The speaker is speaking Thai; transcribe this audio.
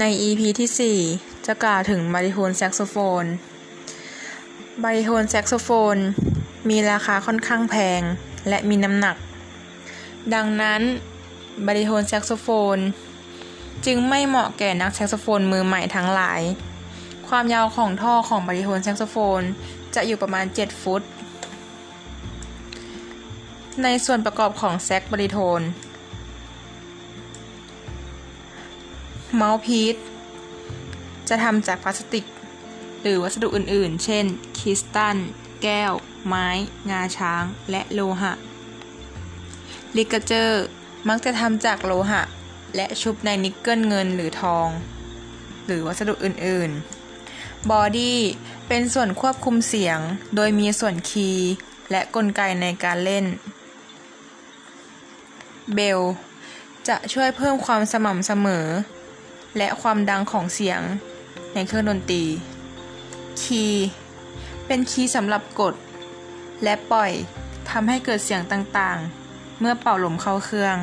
ใน EP ที่ 4 จะกล่าวถึงบาริโทนแซกโซโฟน บาริโทนแซกโซโฟน มีราคาค่อนข้างแพงและมีน้ำหนัก ดังนั้นบาริโทนแซกโซโฟน จึงไม่เหมาะแก่นักแซกโซโฟนมือใหม่ทั้งหลาย ความยาวของท่อของบาริโทนแซกโซโฟน จะอยู่ประมาณ 7 ฟุต ในส่วนประกอบของแซกบาริโทน mouthpiece จะทำจากพลาสติก หรือวัสดุอื่นๆ เช่นคริสตัล แก้ว ไม้ งาช้าง และโลหะ ligature มักจะทำจากโลหะ และชุบในนิกเกิลเงินหรือทอง หรือวัสดุอื่นๆ body เป็นส่วนควบคุมเสียง โดยมีส่วนคีย์และกลไกในการเล่น เบล จะช่วยเพิ่มความสม่ำเสมอ และความดังของเสียงในเครื่องดนตรี คีย์ เป็นคีย์สำหรับกด และปล่อยทำให้เกิดเสียงต่างๆ เมื่อเป่าลมเข้าเครื่อง